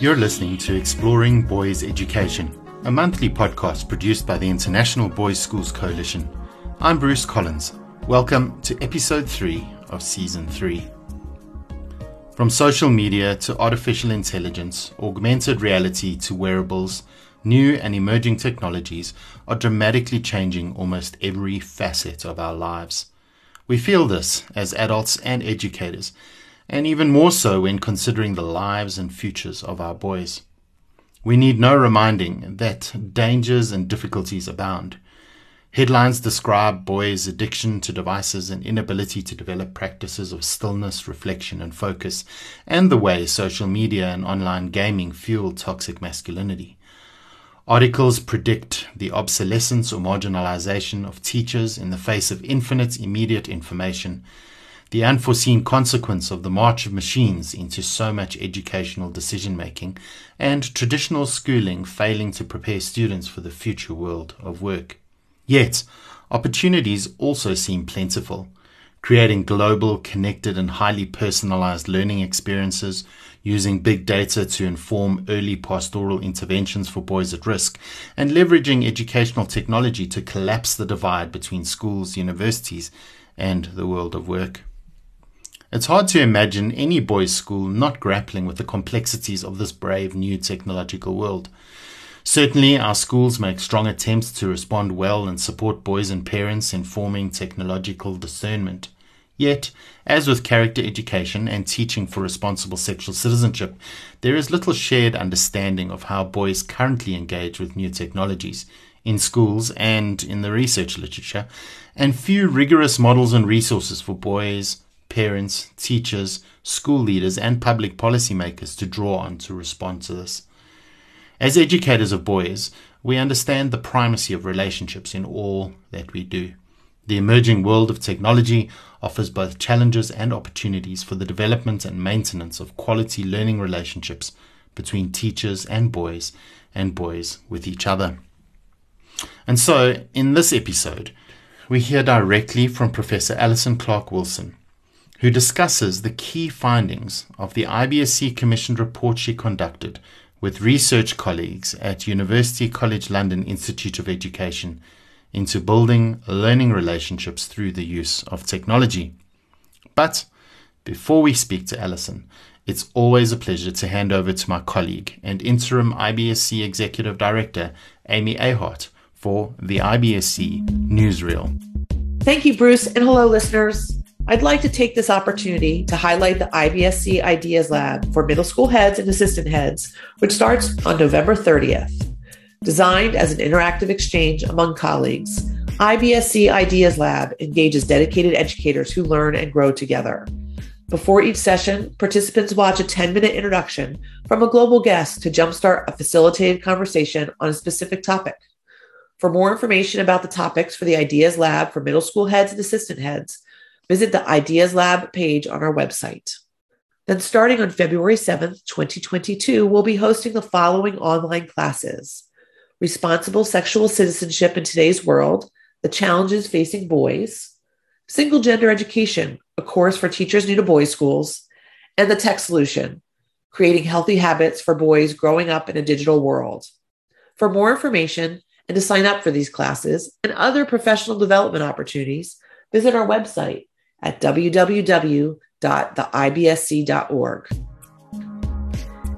You're listening to Exploring Boys Education, a monthly podcast produced by the International Boys Schools Coalition. I'm Bruce Collins. Welcome to episode 3 of season 3. From social media to artificial intelligence, augmented reality to wearables, new and emerging technologies are dramatically changing almost every facet of our lives. We feel this as adults and educators and even more so when considering the lives and futures of our boys. We need no reminding that dangers and difficulties abound. Headlines describe boys' addiction to devices and inability to develop practices of stillness, reflection, and focus, and the way social media and online gaming fuel toxic masculinity. Articles predict the obsolescence or marginalization of teachers in the face of infinite immediate information the unforeseen consequence of the march of machines into so much educational decision making, and traditional schooling failing to prepare students for the future world of work. Yet, opportunities also seem plentiful. Creating global, connected, and highly personalized learning experiences, using big data to inform early pastoral interventions for boys at risk, and leveraging educational technology to collapse the divide between schools, universities, and the world of work. It's hard to imagine any boys' school not grappling with the complexities of this brave new technological world. Certainly, our schools make strong attempts to respond well and support boys and parents in forming technological discernment. Yet, as with character education and teaching for responsible sexual citizenship, there is little shared understanding of how boys currently engage with new technologies in schools and in the research literature, and few rigorous models and resources for boys, parents, teachers, school leaders, and public policymakers to draw on to respond to this. As educators of boys, we understand the primacy of relationships in all that we do. The emerging world of technology offers both challenges and opportunities for the development and maintenance of quality learning relationships between teachers and boys, and boys with each other. And so, in this episode, we hear directly from Professor Alison Clark Wilson, who discusses the key findings of the IBSC commissioned report she conducted with research colleagues at University College London Institute of Education into building learning relationships through the use of technology. But before we speak to Alison, it's always a pleasure to hand over to my colleague and interim IBSC Executive Director, Amy Ahart, for the IBSC Newsreel. Thank you, Bruce, and hello, listeners. I'd like to take this opportunity to highlight the IBSC Ideas Lab for middle school heads and assistant heads, which starts on November 30th. Designed as an interactive exchange among colleagues, IBSC Ideas Lab engages dedicated educators who learn and grow together. Before each session, participants watch a 10 minute introduction from a global guest to jumpstart a facilitated conversation on a specific topic. For more information about the topics for the Ideas Lab for middle school heads and assistant heads, visit the Ideas Lab page on our website. Then, starting on February 7th, 2022, we'll be hosting the following online classes Responsible Sexual Citizenship in Today's World, The Challenges Facing Boys, Single Gender Education, a course for teachers new to boys' schools, and The Tech Solution, Creating Healthy Habits for Boys Growing Up in a Digital World. For more information and to sign up for these classes and other professional development opportunities, visit our website at www.theibsc.org.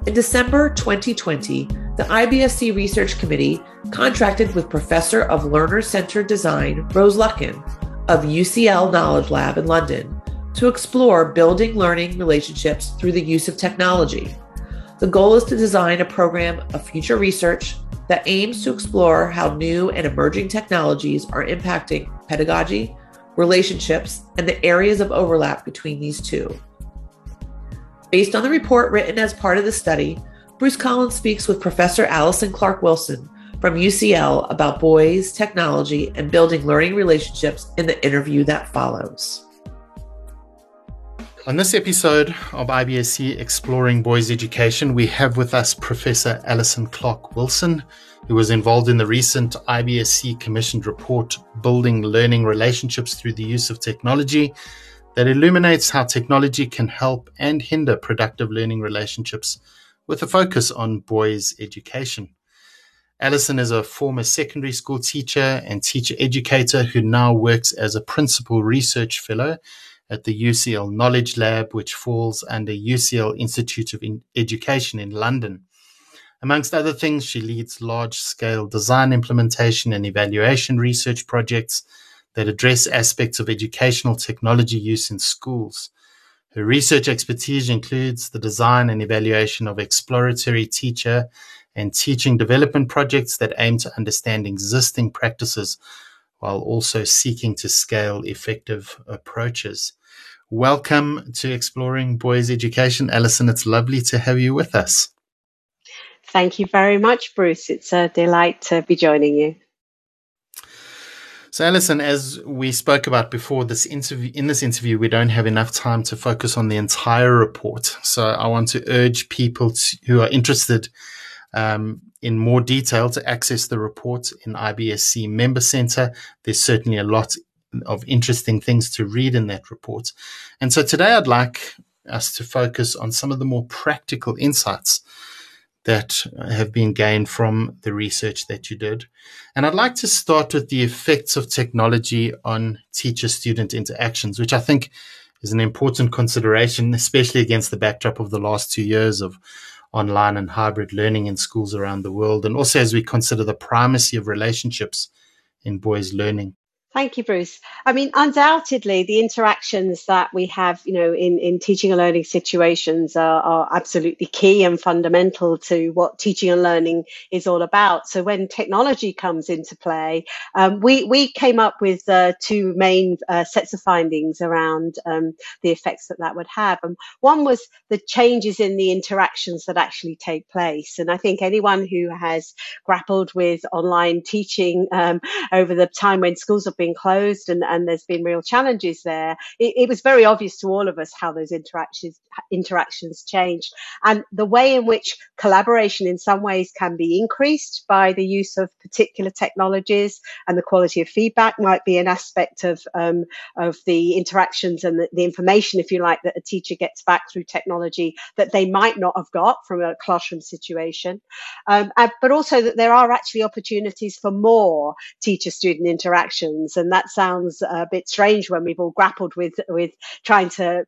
In December 2020, the IBSC Research Committee contracted with Professor of Learner Centered Design Rose Luckin of UCL Knowledge Lab in London to explore building learning relationships through the use of technology. The goal is to design a program of future research that aims to explore how new and emerging technologies are impacting pedagogy, relationships, and the areas of overlap between these two. Based on the report written as part of the study, Bruce Collins speaks with Professor Alison Clark Wilson from UCL about boys, technology, and building learning relationships in the interview that follows. On this episode of IBSC Exploring Boys Education, we have with us Professor Alison Clark Wilson who was involved in the recent IBSC commissioned report, Building Learning Relationships Through the Use of Technology, that illuminates how technology can help and hinder productive learning relationships with a focus on boys' education. Alison is a former secondary school teacher and teacher educator who now works as a principal research fellow at the UCL Knowledge Lab, which falls under UCL Institute of Education in London. Amongst other things, she leads large scale design implementation and evaluation research projects that address aspects of educational technology use in schools. Her research expertise includes the design and evaluation of exploratory teacher and teaching development projects that aim to understand existing practices while also seeking to scale effective approaches. Welcome to Exploring Boys Education. Alison, it's lovely to have you with us. Thank you very much, Bruce. It's a delight to be joining you. So, Alison, as we spoke about before, this interview in this interview, we don't have enough time to focus on the entire report. So, I want to urge people to, who are interested um, in more detail to access the report in IBSC Member Center. There's certainly a lot of interesting things to read in that report. And so today I'd like us to focus on some of the more practical insights that have been gained from the research that you did. And I'd like to start with the effects of technology on teacher student interactions, which I think is an important consideration, especially against the backdrop of the last two years of online and hybrid learning in schools around the world. And also as we consider the primacy of relationships in boys' learning. Thank you, Bruce. I mean, undoubtedly, the interactions that we have, you know, in, in teaching and learning situations are, are absolutely key and fundamental to what teaching and learning is all about. So when technology comes into play, um, we, we came up with uh, two main uh, sets of findings around um, the effects that that would have. And one was the changes in the interactions that actually take place. And I think anyone who has grappled with online teaching um, over the time when schools have been closed and, and there's been real challenges there, it, it was very obvious to all of us how those interactions interactions changed and the way in which collaboration in some ways can be increased by the use of particular technologies and the quality of feedback might be an aspect of um, of the interactions and the, the information, if you like, that a teacher gets back through technology that they might not have got from a classroom situation. Um, but also that there are actually opportunities for more teacher-student interactions and that sounds a bit strange when we've all grappled with with trying to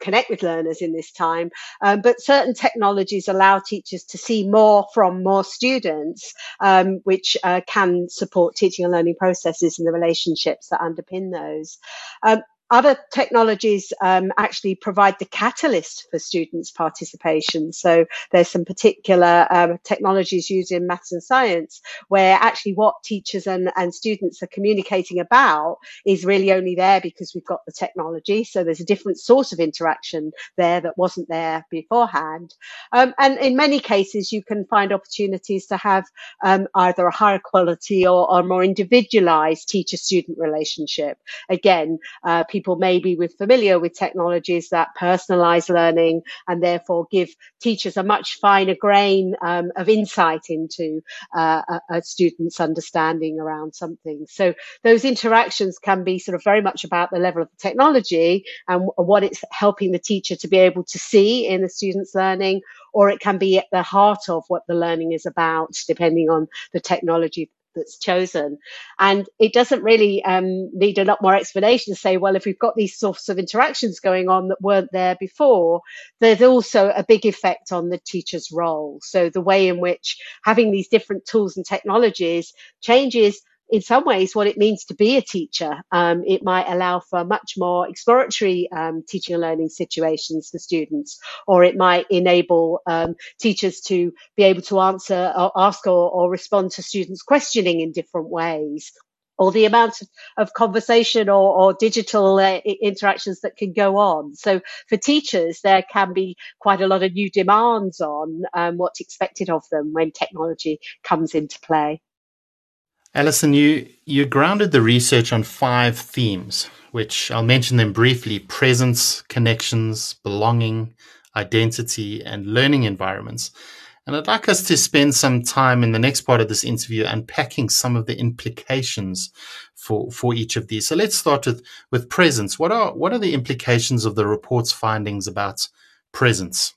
connect with learners in this time. Um, but certain technologies allow teachers to see more from more students, um, which uh, can support teaching and learning processes and the relationships that underpin those. Um, other technologies um, actually provide the catalyst for students' participation. So there's some particular um, technologies used in maths and science where actually what teachers and, and students are communicating about is really only there because we've got the technology. So there's a different source of interaction there that wasn't there beforehand. Um, and in many cases, you can find opportunities to have um, either a higher quality or, or more individualized teacher-student relationship. Again, uh, people people may be with familiar with technologies that personalize learning and therefore give teachers a much finer grain um, of insight into uh, a, a, student's understanding around something. So those interactions can be sort of very much about the level of the technology and what it's helping the teacher to be able to see in the student's learning, or it can be at the heart of what the learning is about, depending on the technology that's chosen. And it doesn't really um, need a lot more explanation to say, well, if we've got these sorts of interactions going on that weren't there before, there's also a big effect on the teacher's role. So the way in which having these different tools and technologies changes in some ways what it means to be a teacher. Um, it might allow for much more exploratory um, teaching and learning situations for students, or it might enable um, teachers to be able to answer or ask or, or respond to students' questioning in different ways or the amount of, conversation or, or digital uh, interactions that can go on. So for teachers, there can be quite a lot of new demands on um, what's expected of them when technology comes into play. Alison, you, you grounded the research on five themes, which I'll mention them briefly presence, connections, belonging, identity, and learning environments. And I'd like us to spend some time in the next part of this interview unpacking some of the implications for, for each of these. So let's start with, with presence. What are, what are the implications of the report's findings about presence?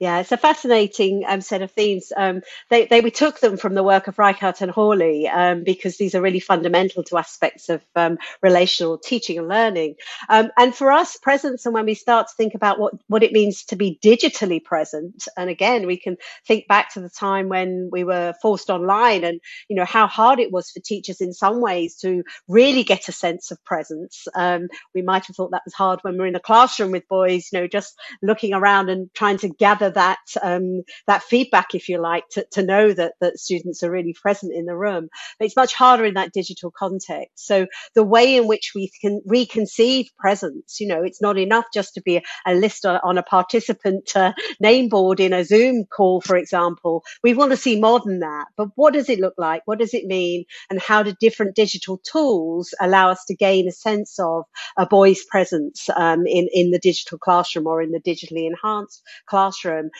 Yeah, it's a fascinating um, set of themes. Um, they, they, we took them from the work of Reichert and Hawley um, because these are really fundamental to aspects of um, relational teaching and learning. Um, and for us, presence, and when we start to think about what, what it means to be digitally present, and again, we can think back to the time when we were forced online and, you know, how hard it was for teachers in some ways to really get a sense of presence. Um, we might have thought that was hard when we we're in a classroom with boys, you know, just looking around and trying to gather that um, that feedback, if you like, to, to know that that students are really present in the room. But it's much harder in that digital context. So the way in which we can reconceive presence, you know, it's not enough just to be a, list on a participant uh, name board in a Zoom call, for example. We want to see more than that. But what does it look like? What does it mean? And how do different digital tools allow us to gain a sense of a boy's presence um, in in the digital classroom or in the digitally enhanced classroom um,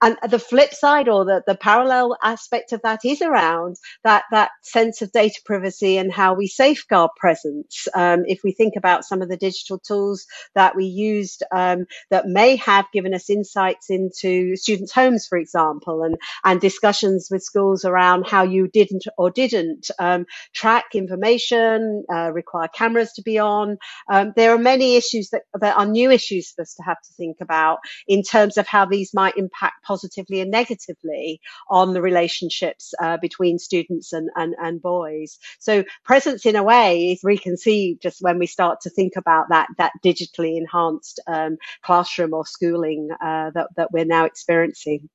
and the flip side or the, the parallel aspect of that is around that, that sense of data privacy and how we safeguard presence. Um, if we think about some of the digital tools that we used um, that may have given us insights into students' homes, for example, and, and discussions with schools around how you didn't or didn't um, track information, uh, require cameras to be on. Um, there are many issues that, that are new issues for us to have to think about in terms of how these might impact positively and negatively on the relationships uh, between students and, and, and boys. So presence in a way is reconceived just when we start to think about that, that digitally enhanced um, classroom or schooling uh, that, that we're now experiencing.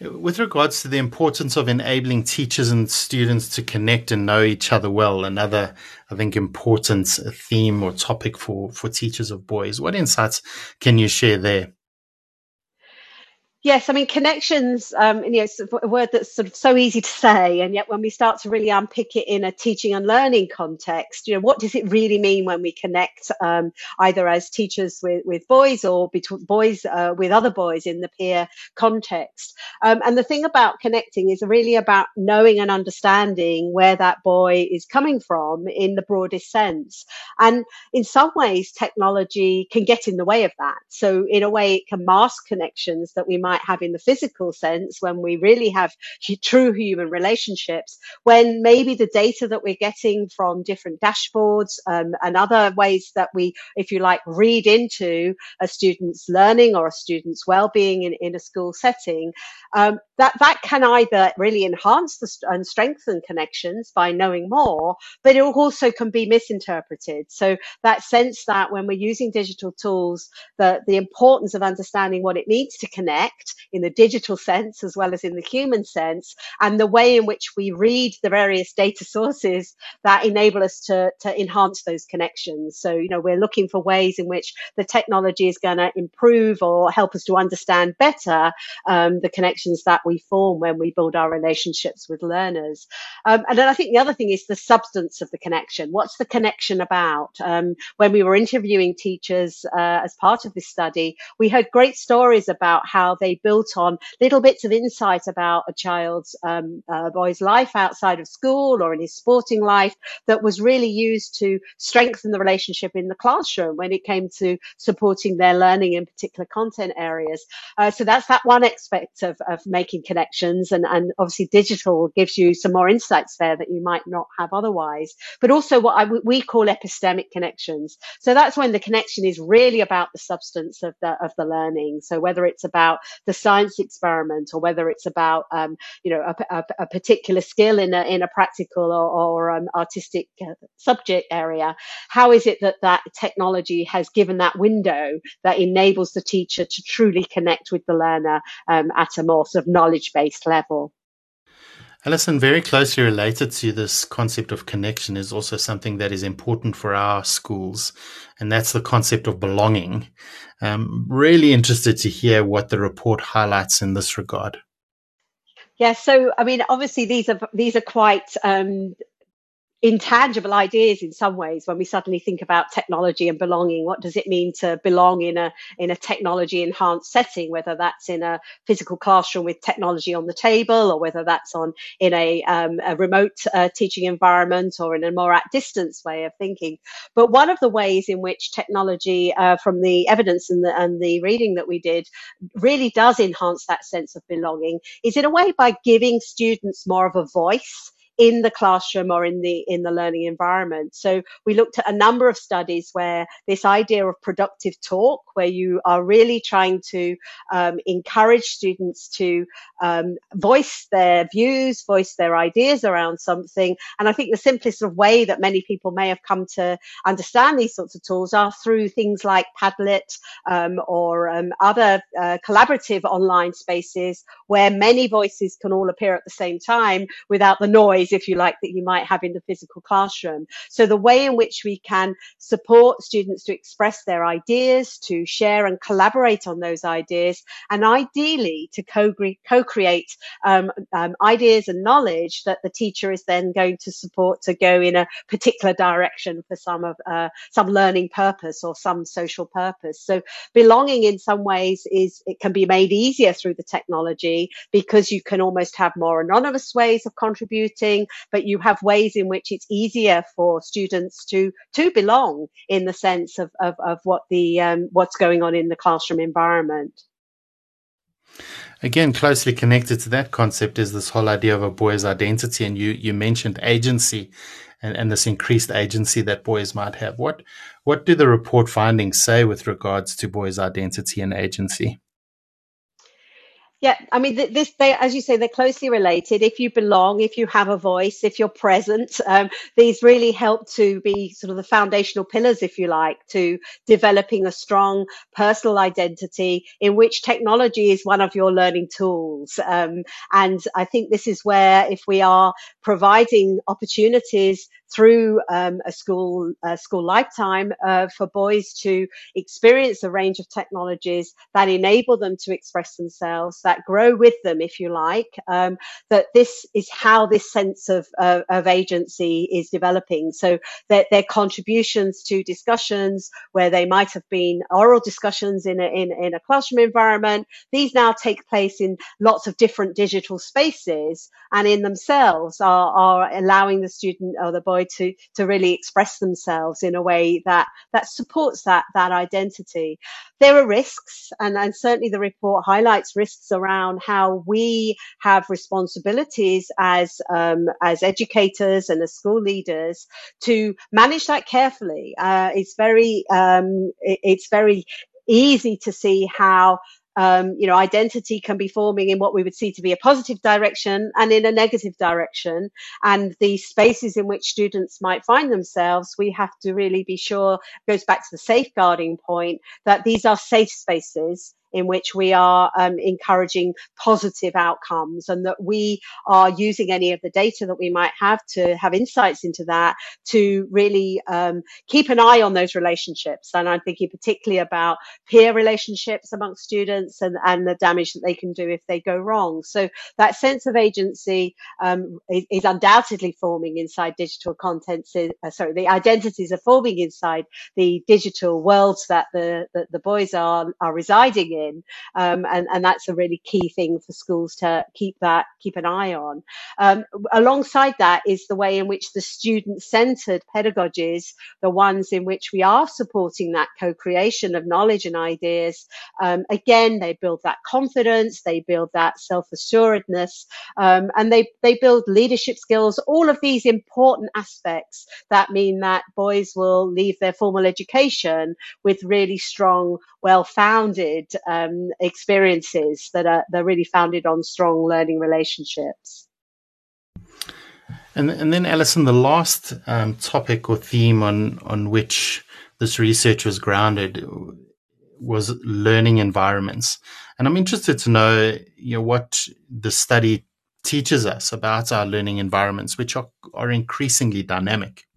With regards to the importance of enabling teachers and students to connect and know each other well, another, I think, important theme or topic for, for teachers of boys, what insights can you share there? Yes, I mean connections. Um, you know, a word that's sort of so easy to say, and yet when we start to really unpick it in a teaching and learning context, you know, what does it really mean when we connect, um, either as teachers with, with boys or between boys uh, with other boys in the peer context? Um, and the thing about connecting is really about knowing and understanding where that boy is coming from in the broadest sense. And in some ways, technology can get in the way of that. So in a way, it can mask connections that we might might have in the physical sense when we really have true human relationships, when maybe the data that we're getting from different dashboards um, and other ways that we, if you like, read into a student's learning or a student's well-being in, in a school setting, um, that that can either really enhance the, and strengthen connections by knowing more, but it also can be misinterpreted. So that sense that when we're using digital tools, the the importance of understanding what it means to connect in the digital sense as well as in the human sense, and the way in which we read the various data sources that enable us to to enhance those connections. So you know we're looking for ways in which the technology is going to improve or help us to understand better um, the connections that we form when we build our relationships with learners. Um, and then I think the other thing is the substance of the connection. What's the connection about? Um, when we were interviewing teachers uh, as part of this study, we heard great stories about how they built on little bits of insight about a child's um, uh, boy's life outside of school or in his sporting life that was really used to strengthen the relationship in the classroom when it came to supporting their learning in particular content areas. Uh, so that's that one aspect of, of making making connections and, and obviously digital gives you some more insights there that you might not have otherwise, but also what I, we call epistemic connections. So that's when the connection is really about the substance of the, of the learning. So whether it's about the science experiment or whether it's about, um, you know, a, a, a, particular skill in a, in a practical or, or um, artistic uh, subject area, how is it that that technology has given that window that enables the teacher to truly connect with the learner um, at a more sort of knowledge knowledge based level. Alison, very closely related to this concept of connection is also something that is important for our schools, and that's the concept of belonging. Um, really interested to hear what the report highlights in this regard. Yeah, so I mean, obviously these are these are quite um, intangible ideas in some ways when we suddenly think about technology and belonging. What does it mean to belong in a in a technology enhanced setting whether that's in a physical classroom with technology on the table or whether that's on in a, um, a remote uh, teaching environment or in a more at distance way of thinking? But one of the ways in which technology uh, from the evidence and the, and the reading that we did really does enhance that sense of belonging is in a way by giving students more of a voice in the classroom or in the in the learning environment. So we looked at a number of studies where this idea of productive talk, where you are really trying to um, encourage students to um, voice their views, voice their ideas around something. And I think the simplest of way that many people may have come to understand these sorts of tools are through things like Padlet um, or um, other uh, collaborative online spaces where many voices can all appear at the same time without the noise if you like, that you might have in the physical classroom. So the way in which we can support students to express their ideas, to share and collaborate on those ideas, and ideally to co-create um, um, ideas and knowledge that the teacher is then going to support to go in a particular direction for some of uh, some learning purpose or some social purpose. So belonging in some ways is it can be made easier through the technology because you can almost have more anonymous ways of contributing but you have ways in which it's easier for students to to belong in the sense of of, of what the um, what's going on in the classroom environment. Again, closely connected to that concept is this whole idea of a boy's identity, and you you mentioned agency. And, and this increased agency that boys might have. What what do the report findings say with regards to boys' identity and agency? Yeah, I mean, this, they, as you say, they're closely related. If you belong, if you have a voice, if you're present, um, these really help to be sort of the foundational pillars, if you like, to developing a strong personal identity in which technology is one of your learning tools. Um, and I think this is where, if we are providing opportunities through um, a school school lifetime uh, for boys to experience a range of technologies that enable them to express themselves, that grow with them, if you like. Um, that this is how this sense of uh, of agency is developing. So that their contributions to discussions where they might have been oral discussions in a, in, in a classroom environment, these now take place in lots of different digital spaces, and in themselves are, are allowing the student or the boy to to really express themselves in a way that that supports that that identity. There are risks, and, and certainly the report highlights risks around how we have responsibilities as um, as educators and as school leaders to manage that carefully. Uh, it's very um, it, it's very easy to see how um, you know, identity can be forming in what we would see to be a positive direction and in a negative direction. And the spaces in which students might find themselves, we have to really be sure goes back to the safeguarding point that these are safe spaces in which we are um, encouraging positive outcomes and that we are using any of the data that we might have to have insights into that to really um, keep an eye on those relationships. And I'm thinking particularly about peer relationships amongst students and, and the damage that they can do if they go wrong. So that sense of agency um, is, is, undoubtedly forming inside digital contents. Uh, sorry, the identities are forming inside the digital worlds that the, that the boys are, are residing in in. Um, and, and that's a really key thing for schools to keep that, keep an eye on. Um, alongside that is the way in which the student centered pedagogies, the ones in which we are supporting that co-creation of knowledge and ideas. Um, again, they build that confidence, they build that self-assuredness, um, and they, they build leadership skills, all of these important aspects that mean that boys will leave their formal education with really strong, well-founded um, experiences that are they're really founded on strong learning relationships. And and then Alison, the last um, topic or theme on on which this research was grounded was learning environments, and I'm interested to know you know what the study teaches us about our learning environments, which are, are increasingly dynamic.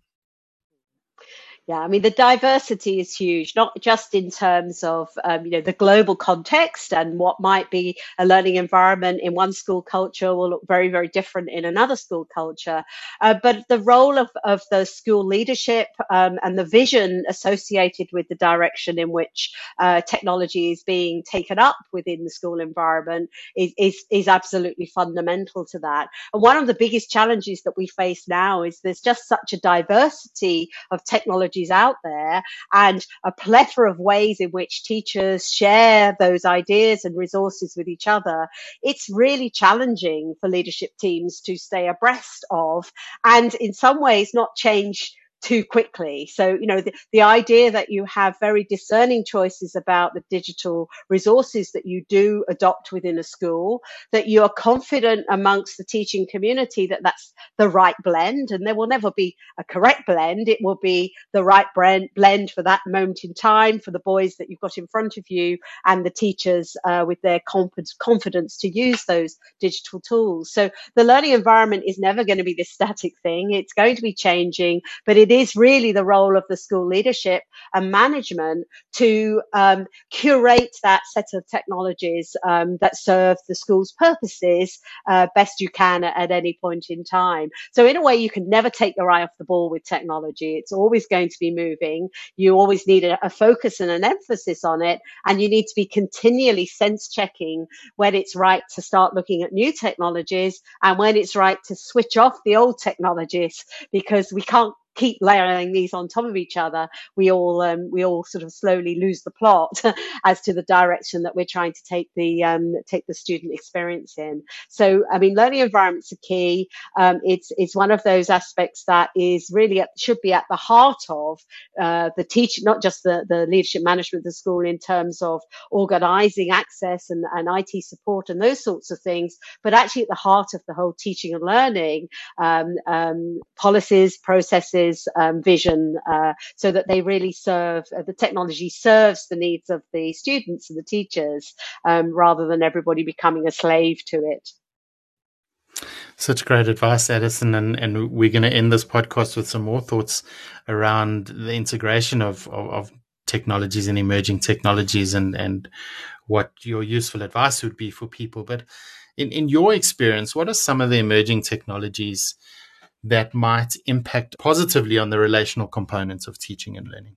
Yeah, I mean the diversity is huge, not just in terms of um, you know the global context and what might be a learning environment in one school culture will look very very different in another school culture, uh, but the role of, of the school leadership um, and the vision associated with the direction in which uh, technology is being taken up within the school environment is, is is absolutely fundamental to that. And one of the biggest challenges that we face now is there's just such a diversity of technology out there and a plethora of ways in which teachers share those ideas and resources with each other, it's really challenging for leadership teams to stay abreast of and in some ways not change too quickly. So, you know, the, the idea that you have very discerning choices about the digital resources that you do adopt within a school, that you are confident amongst the teaching community that that's the right blend. And there will never be a correct blend. It will be the right blend, blend for that moment in time for the boys that you've got in front of you and the teachers uh, with their confidence to use those digital tools. So the learning environment is never going to be this static thing. It's going to be changing, but it is really the role of the school leadership and management to um, curate that set of technologies um, that serve the school's purposes uh, best you can at, at, any point in time. So in a way, you can never take your eye off the ball with technology. It's always going to be moving. You always need a, a focus and an emphasis on it, and you need to be continually sense checking when it's right to start looking at new technologies and when it's right to switch off the old technologies because we can't keep layering these on top of each other, we all um, we all sort of slowly lose the plot as to the direction that we're trying to take the um, take the student experience in. So, I mean, learning environments are key. Um, it's it's one of those aspects that is really at, should be at the heart of uh, the teaching, not just the the leadership management of the school in terms of organising access and, and IT support and those sorts of things, but actually at the heart of the whole teaching and learning um, um, policies, processes um, vision uh, so that they really serve uh, the technology serves the needs of the students and the teachers um, rather than everybody becoming a slave to it. Such great advice, Alison. And, and we're going to end this podcast with some more thoughts around the integration of, of, of technologies and emerging technologies and, and what your useful advice would be for people. But in, in your experience, what are some of the emerging technologies that might impact positively on the relational components of teaching and learning.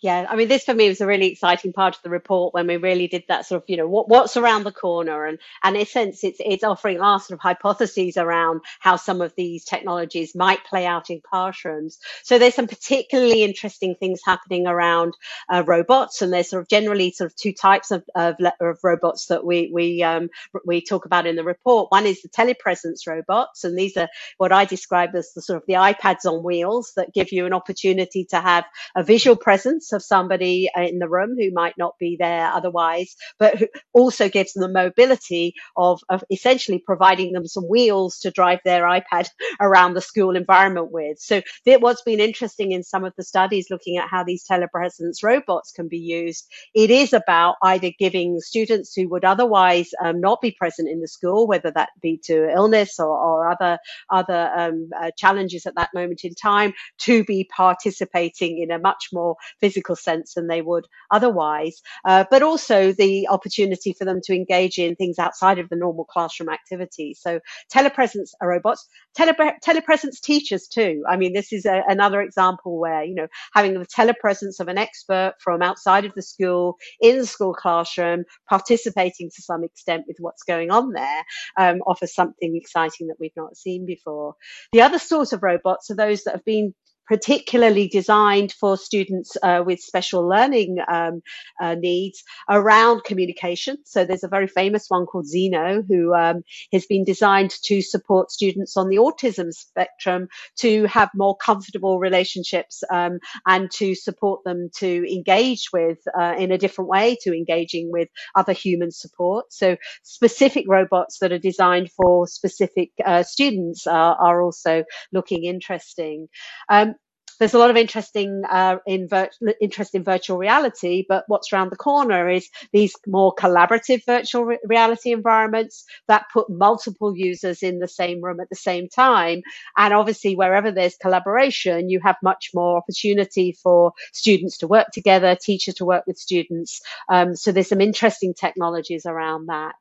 Yeah, I mean, this for me was a really exciting part of the report when we really did that sort of, you know, what, what's around the corner, and and in a sense, it's it's offering our sort of hypotheses around how some of these technologies might play out in classrooms. So there's some particularly interesting things happening around uh, robots, and there's sort of generally sort of two types of of, of robots that we we um, we talk about in the report. One is the telepresence robots, and these are what I describe as the sort of the iPads on wheels that give you an opportunity to have a visual presence presence of somebody in the room who might not be there otherwise, but also gives them the mobility of, of essentially providing them some wheels to drive their iPad around the school environment with. So what's been interesting in some of the studies looking at how these telepresence robots can be used, it is about either giving students who would otherwise um, not be present in the school, whether that be to illness or, or other other um, uh, challenges at that moment in time, to be participating in a much more physical physical sense than they would otherwise, uh, but also the opportunity for them to engage in things outside of the normal classroom activities. So telepresence robots, tele- telepresence teachers too. I mean, this is a, another example where, you know, having the telepresence of an expert from outside of the school in the school classroom, participating to some extent with what's going on there, um, offers something exciting that we've not seen before. The other sort of robots are those that have been particularly designed for students uh, with special learning um, uh, needs around communication. So there's a very famous one called Zeno, who um, has been designed to support students on the autism spectrum to have more comfortable relationships um, and to support them to engage with uh, in a different way to engaging with other human support. So specific robots that are designed for specific uh, students are, are also looking interesting. Um, there's a lot of interesting uh, in vir- interest in virtual reality, but what's around the corner is these more collaborative virtual re- reality environments that put multiple users in the same room at the same time. And obviously, wherever there's collaboration, you have much more opportunity for students to work together, teachers to work with students. Um, so there's some interesting technologies around that.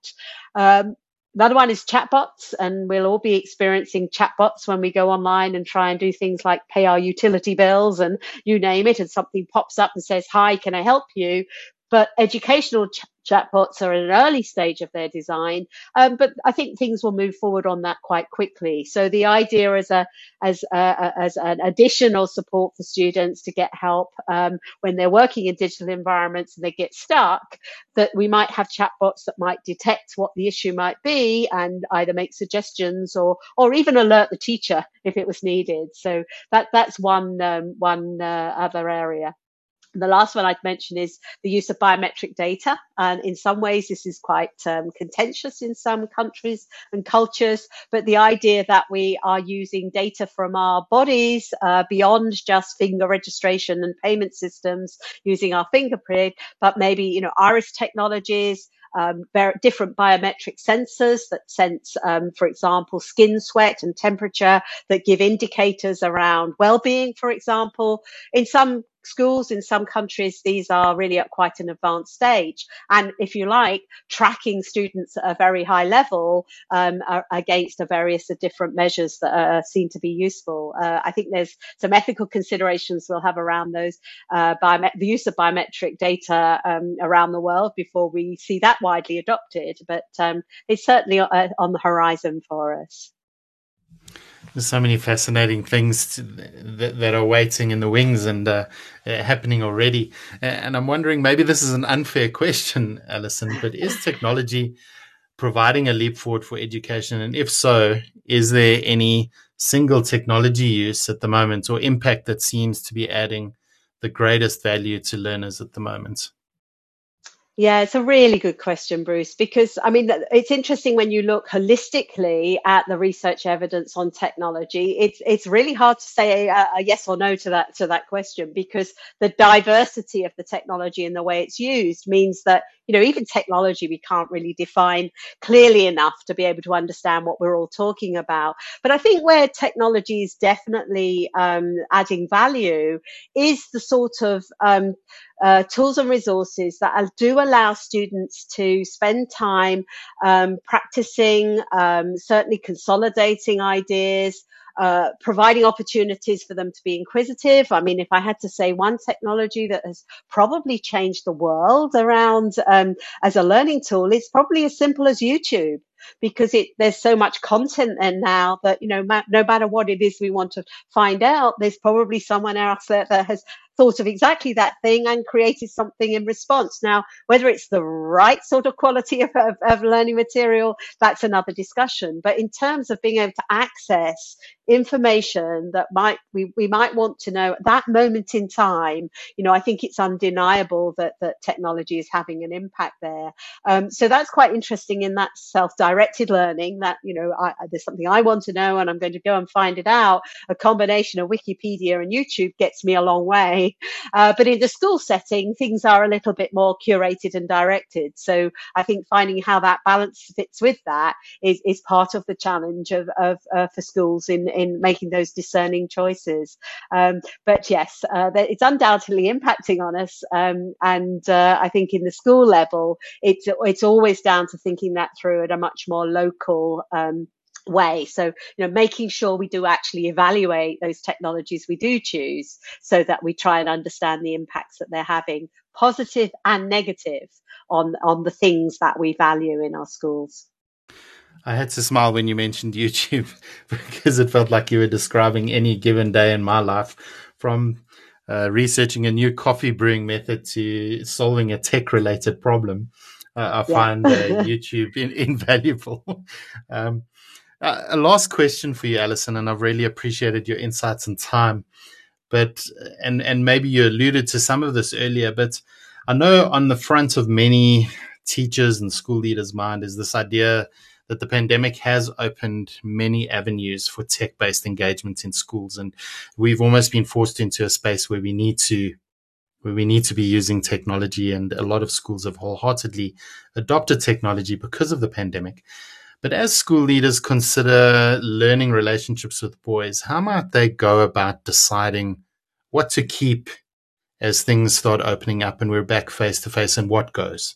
Um, Another one is chatbots, and we'll all be experiencing chatbots when we go online and try and do things like pay our utility bills and you name it, and something pops up and says, Hi, can I help you? But educational chatbots are at an early stage of their design, um, but I think things will move forward on that quite quickly. So the idea as a as a, as an additional support for students to get help um, when they're working in digital environments and they get stuck, that we might have chatbots that might detect what the issue might be and either make suggestions or or even alert the teacher if it was needed. So that that's one um, one uh, other area. The last one I'd mention is the use of biometric data. And in some ways, this is quite um, contentious in some countries and cultures. But the idea that we are using data from our bodies uh, beyond just finger registration and payment systems using our fingerprint, but maybe, you know, iris technologies, um, different biometric sensors that sense, um, for example, skin sweat and temperature that give indicators around well-being, for example. In some schools in some countries, these are really at quite an advanced stage. And if you like, tracking students at a very high level um, against the various of different measures that are seen to be useful. Uh, I think there's some ethical considerations we'll have around those, uh, the use of biometric data um, around the world before we see that widely adopted. But um, it's certainly uh, on the horizon for us. There's so many fascinating things to, that, that, are waiting in the wings and uh, uh, happening already. And I'm wondering, maybe this is an unfair question, Alison, but is technology providing a leap forward for education? And if so, is there any single technology use at the moment or impact that seems to be adding the greatest value to learners at the moment? Yeah, it's a really good question, Bruce, because I mean, it's interesting when you look holistically at the research evidence on technology. It's it's really hard to say a, a, yes or no to that to that question because the diversity of the technology and the way it's used means that you know even technology we can't really define clearly enough to be able to understand what we're all talking about. But I think where technology is definitely um, adding value is the sort of um, uh, tools and resources that do allow students to spend time um, practicing, um, certainly consolidating ideas, uh, providing opportunities for them to be inquisitive. I mean, if I had to say one technology that has probably changed the world around um, as a learning tool, it's probably as simple as YouTube because it there's so much content there now that you know ma- no matter what it is we want to find out there's probably someone else that has thought of exactly that thing and created something in response. Now, whether it's the right sort of quality of, of, of, learning material, that's another discussion. But in terms of being able to access information that might we, we might want to know at that moment in time, you know, I think it's undeniable that that technology is having an impact there. Um, so that's quite interesting in that self-directed learning. That you know, I, there's something I want to know and I'm going to go and find it out. A combination of Wikipedia and YouTube gets me a long way uh, but in the school setting, things are a little bit more curated and directed. So I think finding how that balance fits with that is, is part of the challenge of, of uh, for schools in, in making those discerning choices. Um, but yes, uh, it's undoubtedly impacting on us. Um, and uh, I think in the school level, it's, it's always down to thinking that through at a much more local um, way. So, you know, making sure we do actually evaluate those technologies we do choose so that we try and understand the impacts that they're having, positive and negative, on, on the things that we value in our schools. I had to smile when you mentioned YouTube because it felt like you were describing any given day in my life from uh, researching a new coffee brewing method to solving a tech related problem. Uh, I yeah. find uh, YouTube in, invaluable. um, uh, a last question for you, Alison, and I've really appreciated your insights and time. But and and maybe you alluded to some of this earlier, but I know on the front of many teachers and school leaders' mind is this idea that the pandemic has opened many avenues for tech based engagement in schools. And we've almost been forced into a space where we need to where we need to be using technology and a lot of schools have wholeheartedly adopted technology because of the pandemic. But as school leaders consider learning relationships with boys, how might they go about deciding what to keep as things start opening up and we're back face to face and what goes?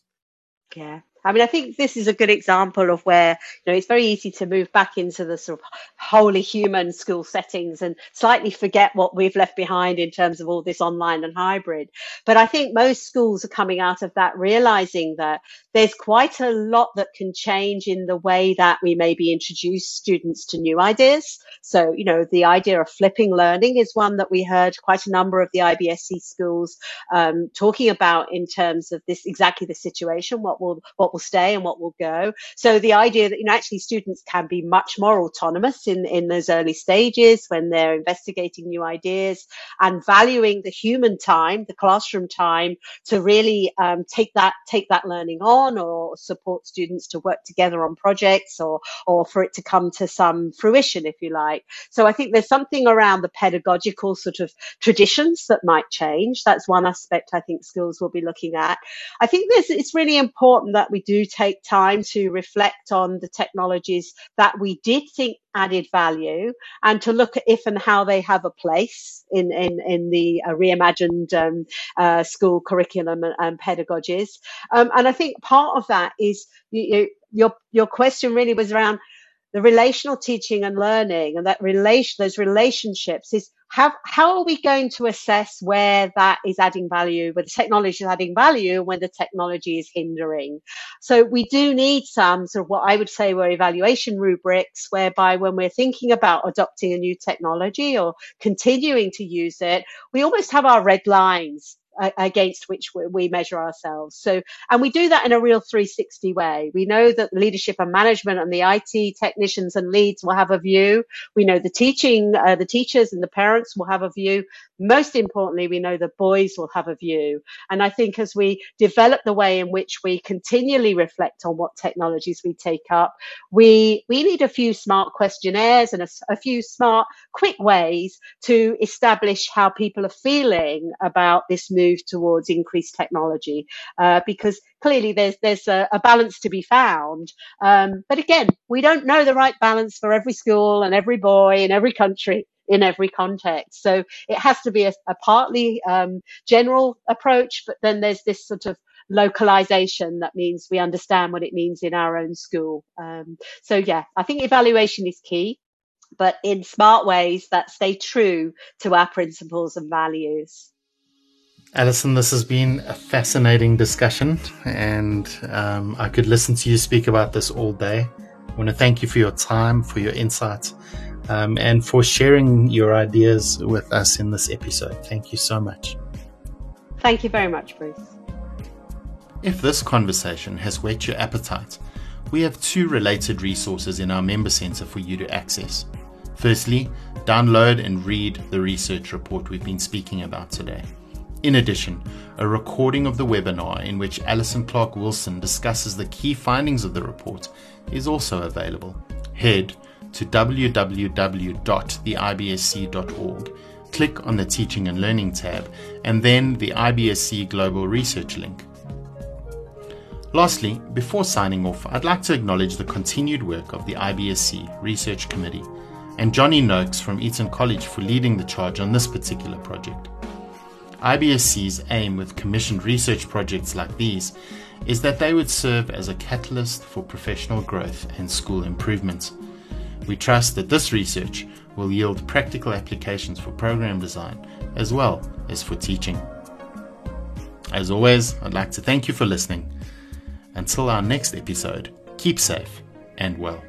Yeah. I mean, I think this is a good example of where, you know, it's very easy to move back into the sort of wholly human school settings and slightly forget what we've left behind in terms of all this online and hybrid. But I think most schools are coming out of that realizing that there's quite a lot that can change in the way that we maybe introduce students to new ideas. So, you know, the idea of flipping learning is one that we heard quite a number of the IBSC schools um, talking about in terms of this exactly the situation, what will, what will stay and what will go. So the idea that, you know, actually students can be much more autonomous in, in those early stages when they're investigating new ideas and valuing the human time, the classroom time to really um, take that, take that learning on or support students to work together on projects or, or for it to come to some fruition, if you like. So I think there's something around the pedagogical sort of traditions that might change. That's one aspect I think schools will be looking at. I think this, it's really important that we do take time to reflect on the technologies that we did think added value and to look at if and how they have a place in, in, in the uh, reimagined um, uh, school curriculum and, and pedagogies. Um, and I think part of that is you, you, your, your question really was around the relational teaching and learning and that relation, those relationships is how, how are we going to assess where that is adding value, where the technology is adding value and where the technology is hindering? So we do need some sort of what I would say were evaluation rubrics whereby when we're thinking about adopting a new technology or continuing to use it, we almost have our red lines against which we measure ourselves. So, and we do that in a real 360 way. We know that leadership and management and the IT technicians and leads will have a view. We know the teaching, uh, the teachers and the parents will have a view. Most importantly, we know the boys will have a view. And I think as we develop the way in which we continually reflect on what technologies we take up, we, we need a few smart questionnaires and a, a few smart, quick ways to establish how people are feeling about this move towards increased technology, uh, because clearly there's, there's a, a balance to be found. Um, but again, we don't know the right balance for every school and every boy in every country in every context. So it has to be a, a partly um, general approach, but then there's this sort of localization that means we understand what it means in our own school. Um, so yeah, I think evaluation is key, but in smart ways that stay true to our principles and values. Alison, this has been a fascinating discussion, and um, I could listen to you speak about this all day. I want to thank you for your time, for your insights, um, and for sharing your ideas with us in this episode. Thank you so much. Thank you very much, Bruce. If this conversation has whet your appetite, we have two related resources in our member centre for you to access. Firstly, download and read the research report we've been speaking about today. In addition, a recording of the webinar in which Alison Clark Wilson discusses the key findings of the report is also available. Head to www.theibsc.org, click on the Teaching and Learning tab, and then the IBSC Global Research link. Lastly, before signing off, I'd like to acknowledge the continued work of the IBSC Research Committee and Johnny Noakes from Eton College for leading the charge on this particular project. IBSC's aim with commissioned research projects like these is that they would serve as a catalyst for professional growth and school improvement. We trust that this research will yield practical applications for program design as well as for teaching. As always, I'd like to thank you for listening. Until our next episode, keep safe and well.